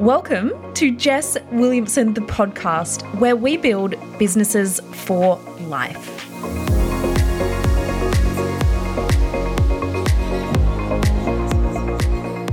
Welcome to Jess Williamson, the podcast, where we build businesses for life.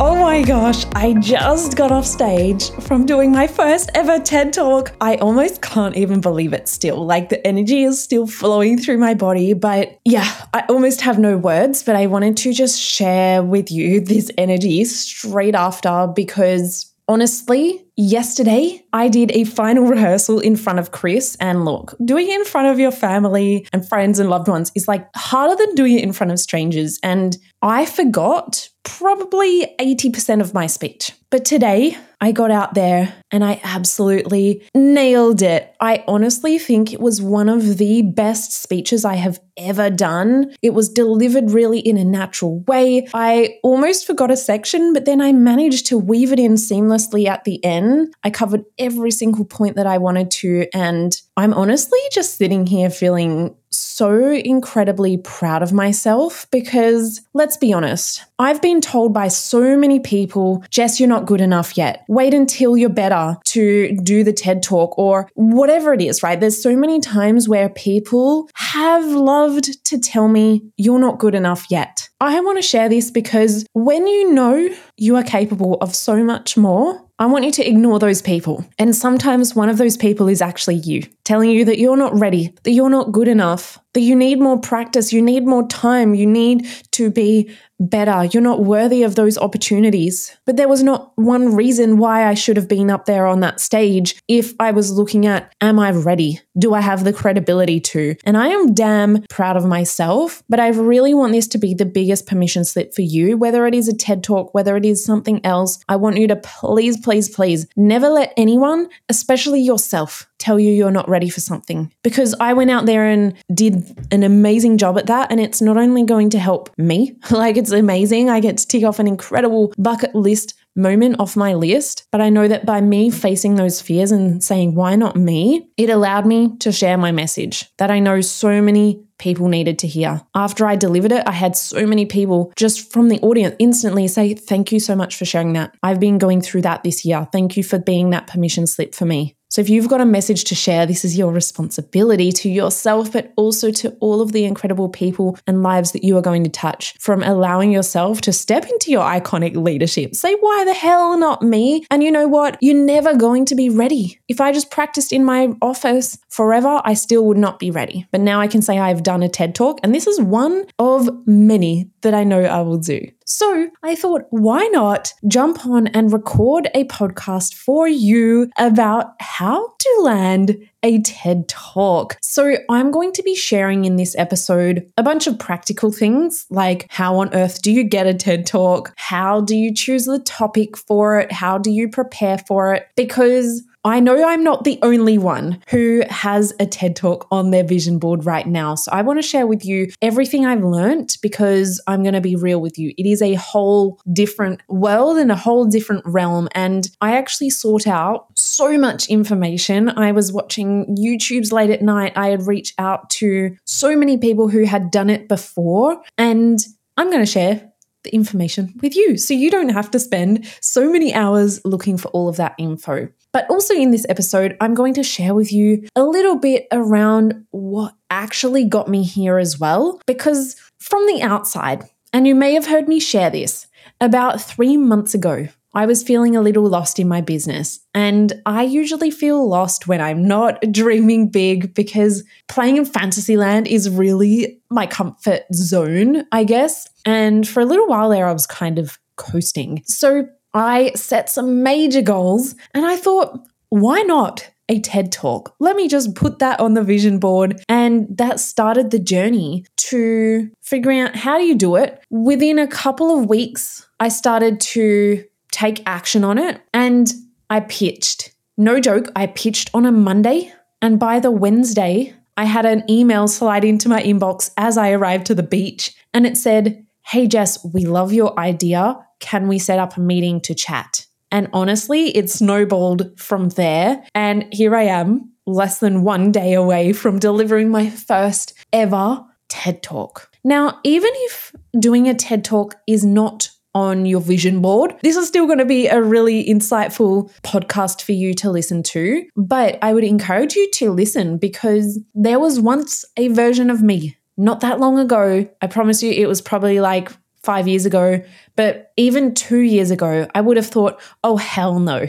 Oh my gosh, I just got off stage from doing my first ever TED Talk. I almost can't even believe it still. Like the energy is still flowing through my body. But yeah, I almost have no words, but I wanted to just share with you this energy straight after because honestly, yesterday I did a final rehearsal in front of Chris. And look, doing it in front of your family and friends and loved ones is like harder than doing it in front of strangers. And I forgot probably 80% of my speech. But today, I got out there and I absolutely nailed it. I honestly think it was one of the best speeches I have ever done. It was delivered really in a natural way. I almost forgot a section, but then I managed to weave it in seamlessly at the end. I covered every single point that I wanted to, and I'm honestly just sitting here feeling so incredibly proud of myself because let's be honest, I've been told by so many people, Jess, you're not good enough yet. Wait until you're better to do the TED talk or whatever it is, right? There's so many times where people have loved to tell me, you're not good enough yet. I want to share this because when you know you are capable of so much more, I want you to ignore those people. And sometimes one of those people is actually you, telling you that you're not ready, that you're not good enough, that you need more practice, you need more time, you need to be better. You're not worthy of those opportunities. But there was not one reason why I should have been up there on that stage if I was looking at, am I ready? Do I have the credibility to? And I am damn proud of myself, but I really want this to be the biggest permission slip for you, whether it is a TED talk, whether it is something else. I want you to please, please, please never let anyone, especially yourself, tell you you're not ready for something. Because I went out there and did an amazing job at that. And it's not only going to help me, like it's amazing. I get to tick off an incredible bucket list moment off my list. But I know that by me facing those fears and saying, why not me? It allowed me to share my message that I know so many people needed to hear. After I delivered it, I had so many people just from the audience instantly say, Thank you so much for sharing that. I've been going through that this year. Thank you for being that permission slip for me. So, if you've got a message to share, this is your responsibility to yourself, but also to all of the incredible people and lives that you are going to touch from allowing yourself to step into your iconic leadership. Say, why the hell not me? And you know what? You're never going to be ready. If I just practiced in my office forever, I still would not be ready. But now I can say I've done a TED talk, and this is one of many that I know I will do. So I thought, why not jump on and record a podcast for you about how to land a TED Talk. So, I'm going to be sharing in this episode a bunch of practical things like how on earth do you get a TED Talk? How do you choose the topic for it? How do you prepare for it? Because I know I'm not the only one who has a TED Talk on their vision board right now. So I want to share with you everything I've learned because I'm going to be real with you. It is a whole different world and a whole different realm. And I actually sought out so much information. I was watching YouTube's late at night. I had reached out to so many people who had done it before. And I'm going to share the information with you. So you don't have to spend so many hours looking for all of that info. But also in this episode, I'm going to share with you a little bit around what actually got me here as well. Because from the outside, and you may have heard me share this, about three months ago, I was feeling a little lost in my business. And I usually feel lost when I'm not dreaming big because playing in Fantasyland is really my comfort zone, I guess. And for a little while there, I was kind of coasting. So I set some major goals and I thought, why not? a TED talk. Let me just put that on the vision board. And that started the journey to figuring out how do you do it. Within a couple of weeks, I started to take action on it and I pitched. No joke, I pitched on a Monday. And by the Wednesday, I had an email slide into my inbox as I arrived to the beach. And it said, Hey, Jess, we love your idea. Can we set up a meeting to chat? And honestly, it snowballed from there. And here I am, less than one day away from delivering my first ever TED Talk. Now, even if doing a TED Talk is not on your vision board. This is still going to be a really insightful podcast for you to listen to, but I would encourage you to listen because there was once a version of me not that long ago. I promise you, it was probably like five years ago, but even two years ago, I would have thought, oh, hell no.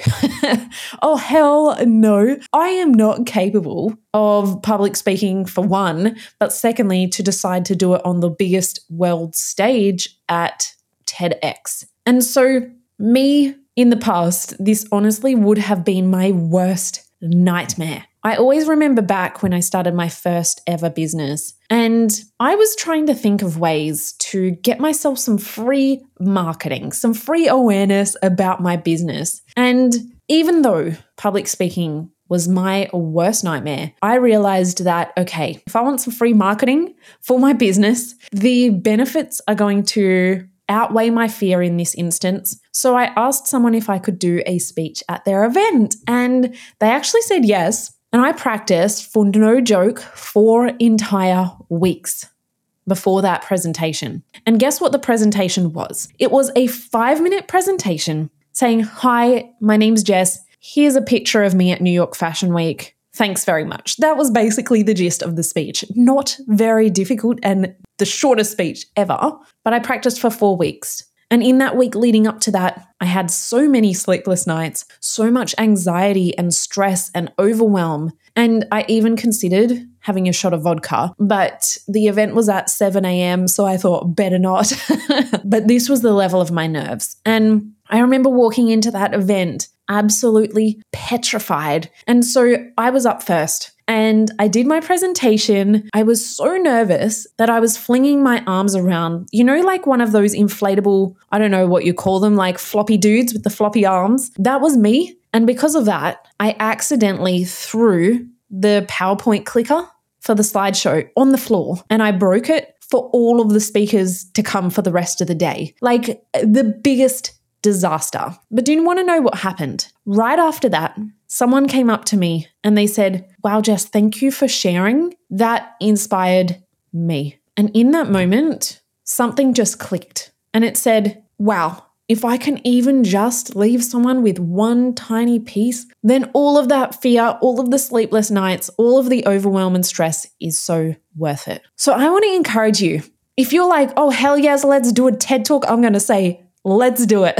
oh, hell no. I am not capable of public speaking, for one, but secondly, to decide to do it on the biggest world stage at TEDx. And so, me in the past, this honestly would have been my worst nightmare. I always remember back when I started my first ever business, and I was trying to think of ways to get myself some free marketing, some free awareness about my business. And even though public speaking was my worst nightmare, I realized that, okay, if I want some free marketing for my business, the benefits are going to outweigh my fear in this instance. So I asked someone if I could do a speech at their event, and they actually said yes. And I practiced for no joke four entire weeks before that presentation. And guess what the presentation was? It was a five minute presentation saying, Hi, my name's Jess. Here's a picture of me at New York Fashion Week. Thanks very much. That was basically the gist of the speech. Not very difficult and the shortest speech ever, but I practiced for four weeks. And in that week leading up to that, I had so many sleepless nights, so much anxiety and stress and overwhelm. And I even considered having a shot of vodka, but the event was at 7 a.m., so I thought, better not. but this was the level of my nerves. And I remember walking into that event absolutely petrified. And so I was up first and I did my presentation. I was so nervous that I was flinging my arms around, you know, like one of those inflatable, I don't know what you call them, like floppy dudes with the floppy arms. That was me. And because of that, I accidentally threw the PowerPoint clicker for the slideshow on the floor and I broke it for all of the speakers to come for the rest of the day. Like the biggest disaster. But do you want to know what happened? Right after that, someone came up to me and they said, Wow, Jess, thank you for sharing. That inspired me. And in that moment, something just clicked and it said, Wow, if I can even just leave someone with one tiny piece, then all of that fear, all of the sleepless nights, all of the overwhelm and stress is so worth it. So I want to encourage you. If you're like, oh, hell yes, let's do a TED talk, I'm going to say, let's do it.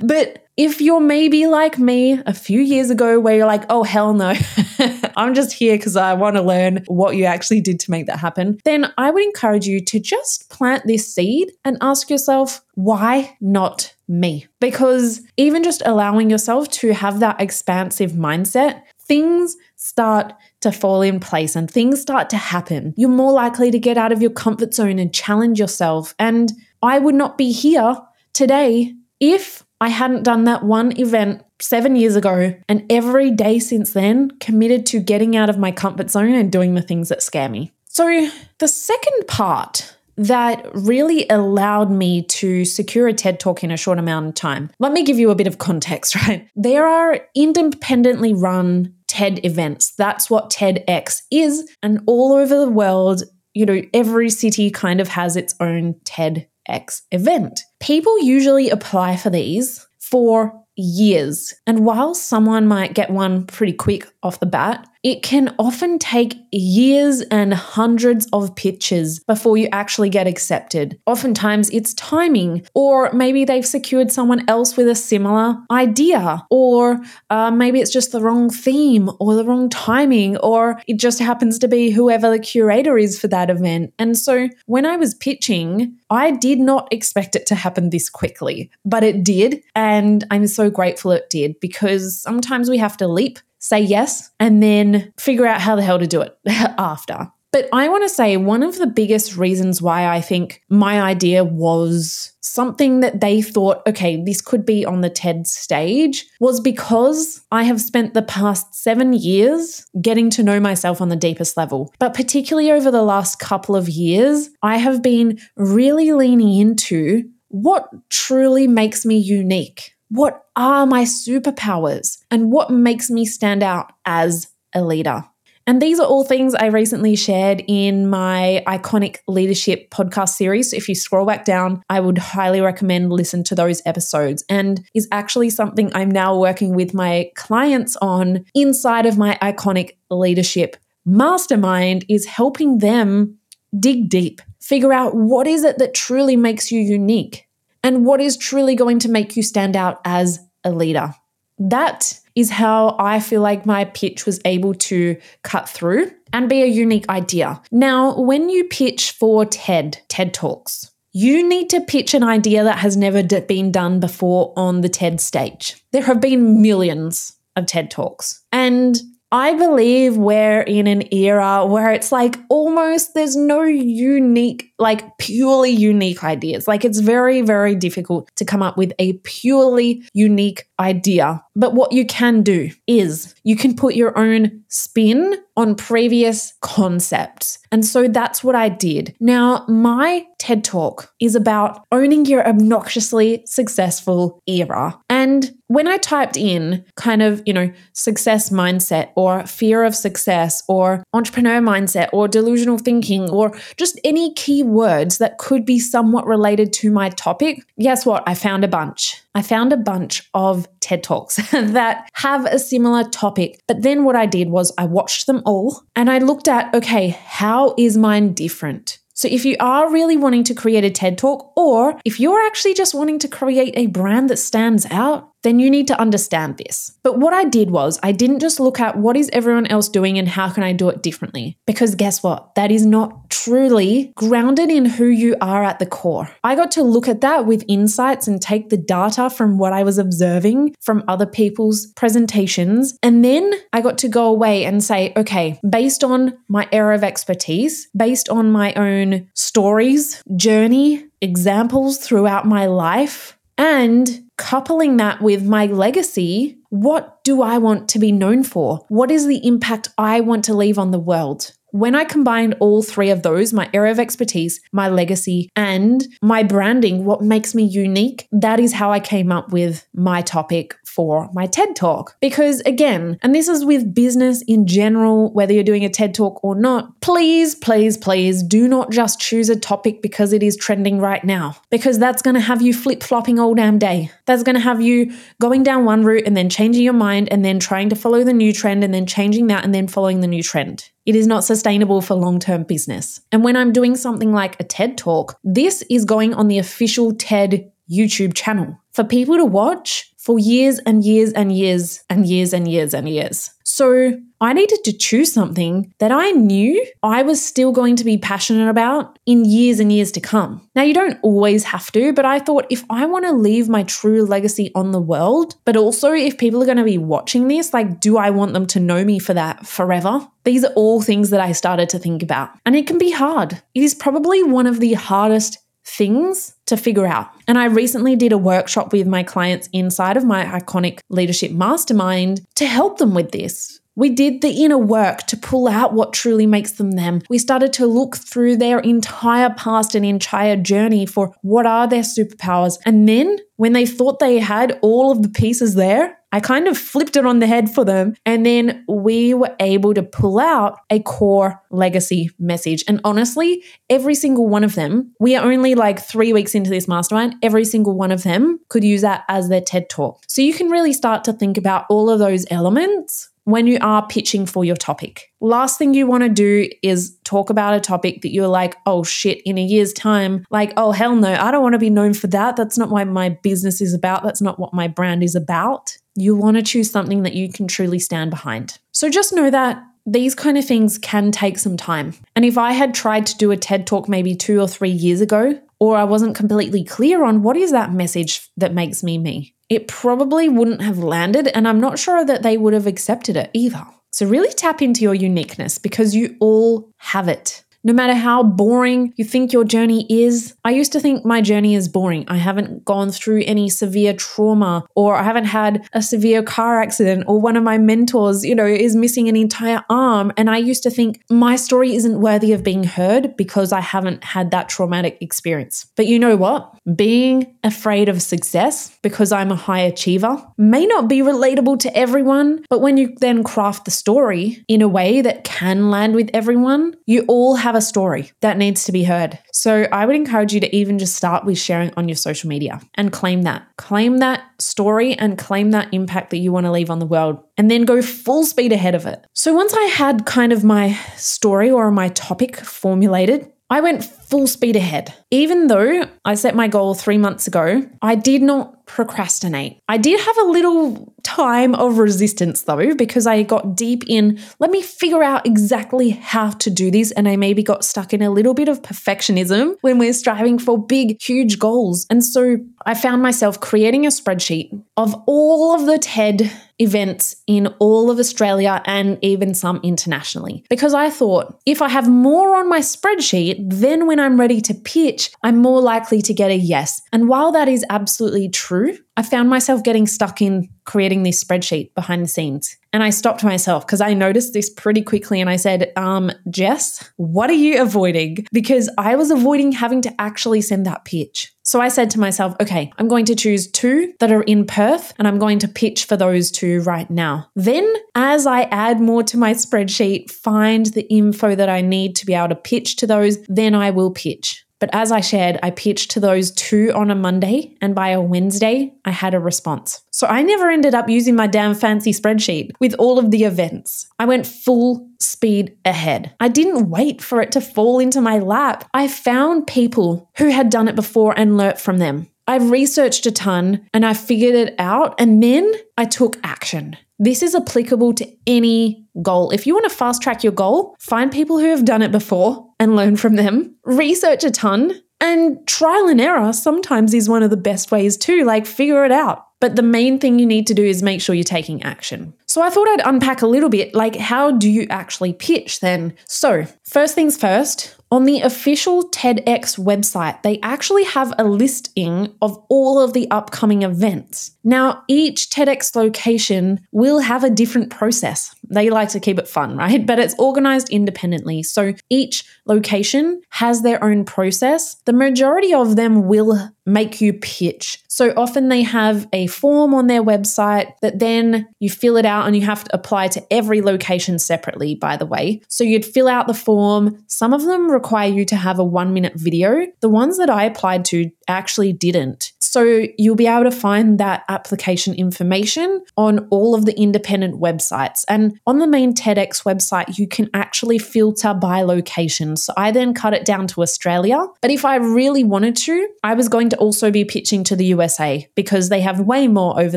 but if you're maybe like me a few years ago, where you're like, oh, hell no, I'm just here because I want to learn what you actually did to make that happen, then I would encourage you to just plant this seed and ask yourself, why not me? Because even just allowing yourself to have that expansive mindset, things start to fall in place and things start to happen. You're more likely to get out of your comfort zone and challenge yourself. And I would not be here today if I hadn't done that one event seven years ago and every day since then committed to getting out of my comfort zone and doing the things that scare me. So, the second part that really allowed me to secure a TED talk in a short amount of time. Let me give you a bit of context, right? There are independently run TED events. That's what TEDx is. And all over the world, you know, every city kind of has its own TED X event. People usually apply for these for years. And while someone might get one pretty quick off the bat, it can often take years and hundreds of pitches before you actually get accepted. Oftentimes it's timing, or maybe they've secured someone else with a similar idea, or uh, maybe it's just the wrong theme or the wrong timing, or it just happens to be whoever the curator is for that event. And so when I was pitching, I did not expect it to happen this quickly, but it did. And I'm so grateful it did because sometimes we have to leap say yes, and then figure out how the hell to do it after. But I want to say one of the biggest reasons why I think my idea was something that they thought, okay, this could be on the TED stage, was because I have spent the past seven years getting to know myself on the deepest level. But particularly over the last couple of years, I have been really leaning into what truly makes me unique. What are my superpowers and what makes me stand out as a leader? And these are all things I recently shared in my iconic leadership podcast series. So if you scroll back down, I would highly recommend listen to those episodes and is actually something I'm now working with my clients on inside of my iconic leadership mastermind is helping them dig deep, figure out what is it that truly makes you unique and what is truly going to make you stand out as a leader. That is how I feel like my pitch was able to cut through and be a unique idea. Now, when you pitch for TED, TED Talks, you need to pitch an idea that has never been done before on the TED stage. There have been millions of TED Talks. And I believe we're in an era where it's like almost there's no unique, like purely unique ideas. Like it's very, very difficult to come up with a purely unique idea. But what you can do is you can put your own spin on previous concepts. And so that's what I did. Now, my TED Talk is about owning your obnoxiously successful era. And when I typed in kind of, you know, success mindset or fear of success or entrepreneur mindset or delusional thinking or just any key words that could be somewhat related to my topic, guess what? I found a bunch. I found a bunch of TED Talks that have a similar topic. But then what I did was I watched them all and I looked at, okay, how is mine different? So, if you are really wanting to create a TED Talk, or if you're actually just wanting to create a brand that stands out, then you need to understand this. But what I did was I didn't just look at what is everyone else doing and how can I do it differently? Because guess what? That is not truly grounded in who you are at the core. I got to look at that with insights and take the data from what I was observing from other people's presentations. And then I got to go away and say, okay, based on my area of expertise, based on my own stories, journey, examples throughout my life, and coupling that with my legacy, what do I want to be known for? What is the impact I want to leave on the world? When I combined all three of those, my area of expertise, my legacy, and my branding, what makes me unique, that is how I came up with my topic for my TED Talk. Because again, and this is with business in general, whether you're doing a TED Talk or not, please, please, please do not just choose a topic because it is trending right now, because that's going to have you flip flopping all damn day. That's going to have you going down one route and then changing your mind and then trying to follow the new trend and then changing that and then following the new trend. It is not sustainable for long term business. And when I'm doing something like a TED talk, this is going on the official TED YouTube channel for people to watch for years and years and years and years and years and years. So I needed to choose something that I knew I was still going to be passionate about in years and years to come. Now, you don't always have to, but I thought if I want to leave my true legacy on the world, but also if people are going to be watching this, like, do I want them to know me for that forever? These are all things that I started to think about. And it can be hard. It is probably one of the hardest things to figure out. And I recently did a workshop with my clients inside of my iconic leadership mastermind to help them with this. We did the inner work to pull out what truly makes them them. We started to look through their entire past and entire journey for what are their superpowers. And then when they thought they had all of the pieces there, I kind of flipped it on the head for them. And then we were able to pull out a core legacy message. And honestly, every single one of them, we are only like three weeks into this mastermind, every single one of them could use that as their TED talk. So you can really start to think about all of those elements when you are pitching for your topic. Last thing you want to do is talk about a topic that you're like, oh shit, in a year's time, like, oh hell no, I don't want to be known for that. That's not what my business is about. That's not what my brand is about. You want to choose something that you can truly stand behind. So just know that these kind of things can take some time. And if I had tried to do a TED talk maybe two or three years ago, or I wasn't completely clear on what is that message that makes me me, it probably wouldn't have landed, and I'm not sure that they would have accepted it either. So, really tap into your uniqueness because you all have it. No matter how boring you think your journey is, I used to think my journey is boring. I haven't gone through any severe trauma or I haven't had a severe car accident or one of my mentors, you know, is missing an entire arm. And I used to think my story isn't worthy of being heard because I haven't had that traumatic experience. But you know what? Being afraid of success because I'm a high achiever may not be relatable to everyone, but when you then craft the story in a way that can land with everyone, you all have a story that needs to be heard. So I would encourage you to even just start with sharing on your social media and claim that. Claim that story and claim that impact that you want to leave on the world and then go full speed ahead of it. So once I had kind of my story or my topic formulated, I went full speed ahead. Even though I set my goal three months ago, I did not procrastinate. I did have a little time of resistance though, because I got deep in, let me figure out exactly how to do this. And I maybe got stuck in a little bit of perfectionism when we're striving for big, huge goals. And so I found myself creating a spreadsheet of all of the TED events in all of Australia and even some internationally. Because I thought if I have more on my spreadsheet, then when I'm ready to pitch, I'm more likely to get a yes. And while that is absolutely true, I found myself getting stuck in creating this spreadsheet behind the scenes. And I stopped myself because I noticed this pretty quickly and I said, um, Jess, what are you avoiding? Because I was avoiding having to actually send that pitch. So I said to myself, okay, I'm going to choose two that are in Perth and I'm going to pitch for those two right now. Then, as I add more to my spreadsheet, find the info that I need to be able to pitch to those, then I will pitch. But as I shared, I pitched to those two on a Monday, and by a Wednesday, I had a response. So I never ended up using my damn fancy spreadsheet with all of the events. I went full speed ahead. I didn't wait for it to fall into my lap. I found people who had done it before and learnt from them. I researched a ton and I figured it out, and then I took action. This is applicable to any goal. If you want to fast track your goal, find people who have done it before and learn from them. Research a ton and trial and error sometimes is one of the best ways too, like figure it out. But the main thing you need to do is make sure you're taking action. So I thought I'd unpack a little bit like, how do you actually pitch then? So, first things first, on the official TEDx website, they actually have a listing of all of the upcoming events. Now, each TEDx location will have a different process. They like to keep it fun, right? But it's organized independently. So each location has their own process. The majority of them will make you pitch. So often they have a form on their website that then you fill it out and you have to apply to every location separately, by the way. So you'd fill out the form. Some of them require you to have a one minute video. The ones that I applied to actually didn't. So you'll be able to find that application information on all of the independent websites. And on the main TEDx website, you can actually filter by location. So I then cut it down to Australia. But if I really wanted to, I was going to also be pitching to the USA because they have way more over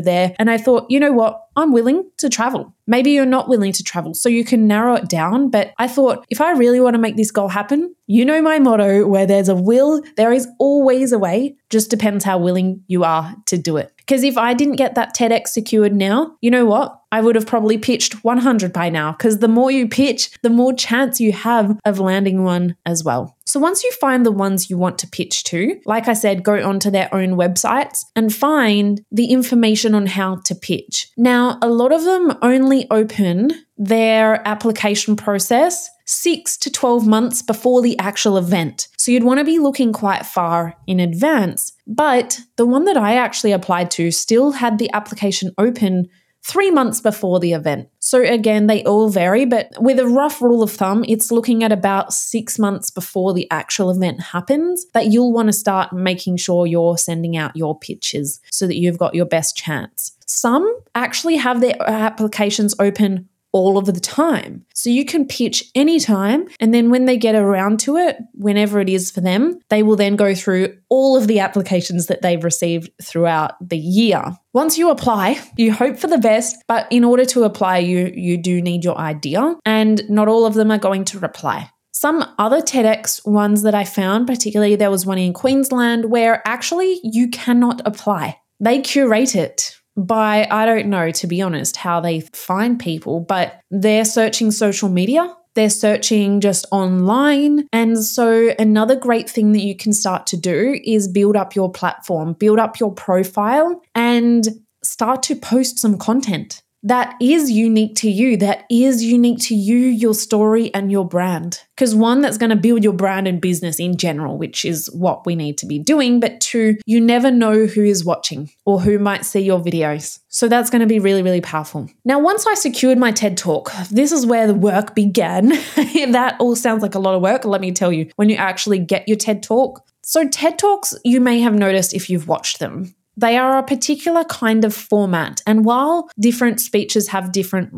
there. And I thought, you know what? I'm willing to travel. Maybe you're not willing to travel, so you can narrow it down. But I thought, if I really want to make this goal happen, you know my motto where there's a will, there is always a way. Just depends how willing you are to do it. Because if I didn't get that TEDx secured now, you know what? I would have probably pitched 100 by now because the more you pitch, the more chance you have of landing one as well. So once you find the ones you want to pitch to, like I said, go onto their own websites and find the information on how to pitch. Now, a lot of them only open their application process six to 12 months before the actual event. So you'd want to be looking quite far in advance. But the one that I actually applied to still had the application open three months before the event. So, again, they all vary, but with a rough rule of thumb, it's looking at about six months before the actual event happens that you'll want to start making sure you're sending out your pitches so that you've got your best chance. Some actually have their applications open all of the time. So you can pitch anytime. And then when they get around to it, whenever it is for them, they will then go through all of the applications that they've received throughout the year. Once you apply, you hope for the best, but in order to apply, you, you do need your idea, and not all of them are going to reply. Some other TEDx ones that I found, particularly there was one in Queensland where actually you cannot apply. They curate it by, I don't know, to be honest, how they find people, but they're searching social media. they're searching just online. And so, another great thing that you can start to do is build up your platform, build up your profile, and start to post some content that is unique to you, that is unique to you, your story, and your brand. Because one, that's going to build your brand and business in general, which is what we need to be doing. But two, you never know who is watching or who might see your videos. So that's going to be really, really powerful. Now, once I secured my TED talk, this is where the work began. that all sounds like a lot of work. Let me tell you, when you actually get your TED talk, so, TED Talks, you may have noticed if you've watched them, they are a particular kind of format. And while different speeches have different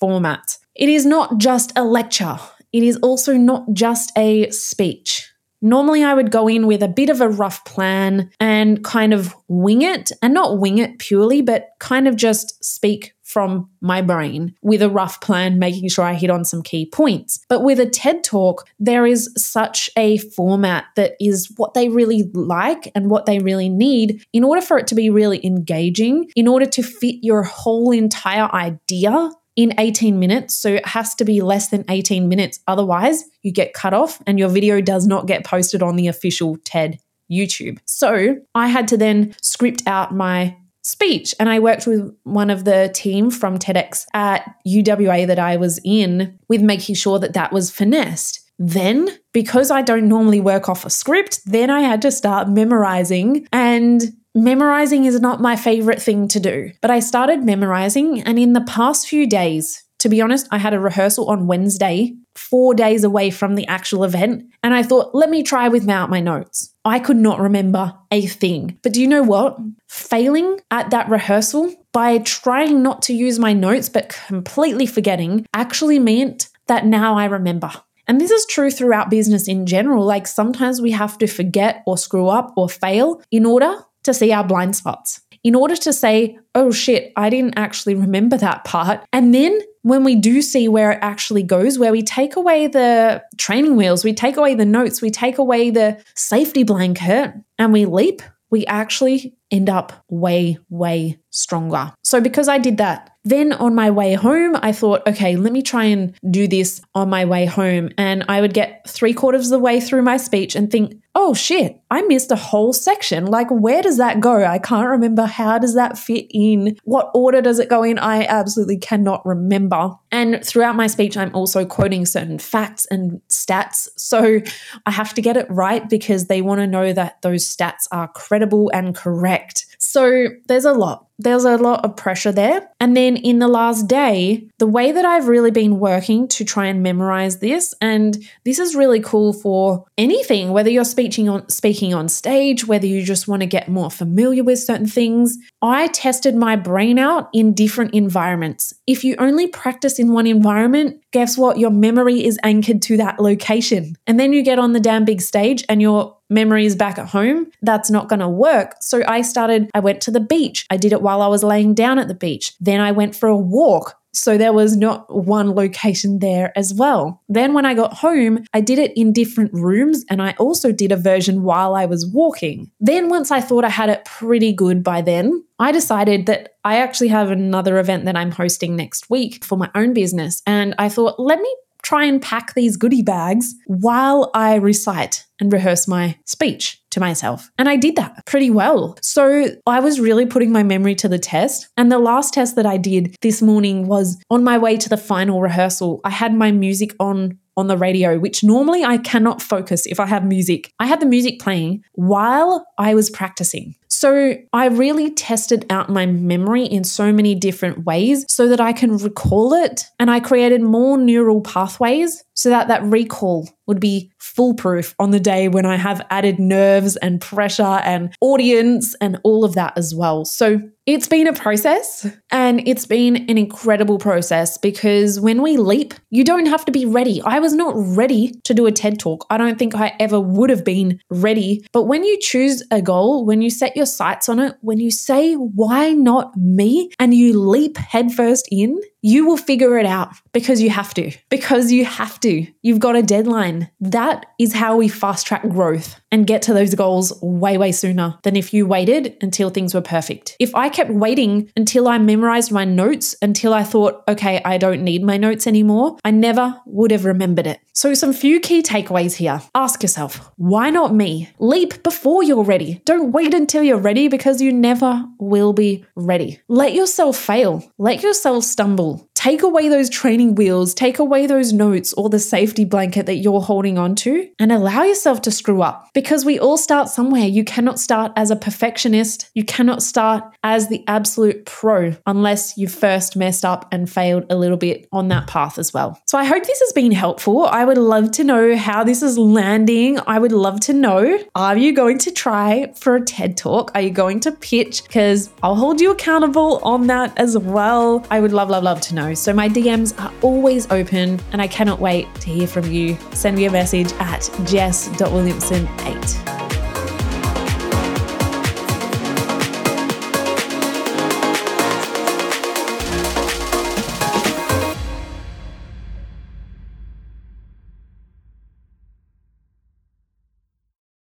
formats, it is not just a lecture, it is also not just a speech. Normally, I would go in with a bit of a rough plan and kind of wing it, and not wing it purely, but kind of just speak from my brain with a rough plan, making sure I hit on some key points. But with a TED talk, there is such a format that is what they really like and what they really need in order for it to be really engaging, in order to fit your whole entire idea in 18 minutes. So it has to be less than 18 minutes. Otherwise, you get cut off and your video does not get posted on the official TED YouTube. So I had to then script out my speech. And I worked with one of the team from TEDx at UWA that I was in with making sure that that was finessed. Then, because I don't normally work off a script, then I had to start memorizing. And memorizing is not my favorite thing to do. But I started memorizing. And in the past few days, to be honest, I had a rehearsal on Wednesday, four days away from the actual event. And I thought, let me try without my notes. I could not remember a thing. But do you know what? Failing at that rehearsal by trying not to use my notes but completely forgetting actually meant that now I remember. And this is true throughout business in general. Like sometimes we have to forget or screw up or fail in order to see our blind spots in order to say, oh shit, I didn't actually remember that part. And then when we do see where it actually goes, where we take away the training wheels, we take away the notes, we take away the safety blanket, and we leap, we actually end up way, way stronger. So, because I did that, then on my way home, I thought, okay, let me try and do this on my way home. And I would get three quarters of the way through my speech and think, oh shit, I missed a whole section. Like, where does that go? I can't remember. How does that fit in? What order does it go in? I absolutely cannot remember. And throughout my speech, I'm also quoting certain facts and stats. So I have to get it right because they want to know that those stats are credible and correct. So there's a lot there's a lot of pressure there. And then in the last day, the way that I've really been working to try and memorize this, and this is really cool for anything, whether you're speaking on speaking on stage, whether you just want to get more familiar with certain things. I tested my brain out in different environments. If you only practice in one environment, guess what? Your memory is anchored to that location. And then you get on the damn big stage and your memory is back at home. That's not going to work. So I started, I went to the beach. I did it while I was laying down at the beach. Then I went for a walk. So there was not one location there as well. Then when I got home, I did it in different rooms and I also did a version while I was walking. Then once I thought I had it pretty good by then, I decided that I actually have another event that I'm hosting next week for my own business. And I thought, let me try and pack these goodie bags while I recite and rehearse my speech to myself. And I did that pretty well. So I was really putting my memory to the test. And the last test that I did this morning was on my way to the final rehearsal. I had my music on on the radio, which normally I cannot focus if I have music. I had the music playing while I was practicing. So I really tested out my memory in so many different ways so that I can recall it. And I created more neural pathways so that that recall would be foolproof on the day when I have added nerves and pressure and audience and all of that as well. So it's been a process and it's been an incredible process because when we leap, you don't have to be ready. I was not ready to do a TED talk. I don't think I ever would have been ready. But when you choose a goal, when you set your sights on it, when you say, why not me? And you leap headfirst in, You will figure it out because you have to. Because you have to. You've got a deadline. That is how we fast track growth and get to those goals way, way sooner than if you waited until things were perfect. If I kept waiting until I memorized my notes, until I thought, okay, I don't need my notes anymore, I never would have remembered it. So, some few key takeaways here. Ask yourself, why not me? Leap before you're ready. Don't wait until you're ready because you never will be ready. Let yourself fail. Let yourself stumble. Take away those training wheels, take away those notes or the safety blanket that you're holding on to, and allow yourself to screw up because we all start somewhere. You cannot start as a perfectionist, you cannot start as the absolute pro unless you first messed up and failed a little bit on that path as well. So I hope this has been helpful. I would love to know how this is landing. I would love to know are you going to try for a TED talk? Are you going to pitch? Because I'll hold you accountable on that as well. I would love, love, love to know. So my DMs are always open and I cannot wait to hear from you. Send me a message at jess.williamson8.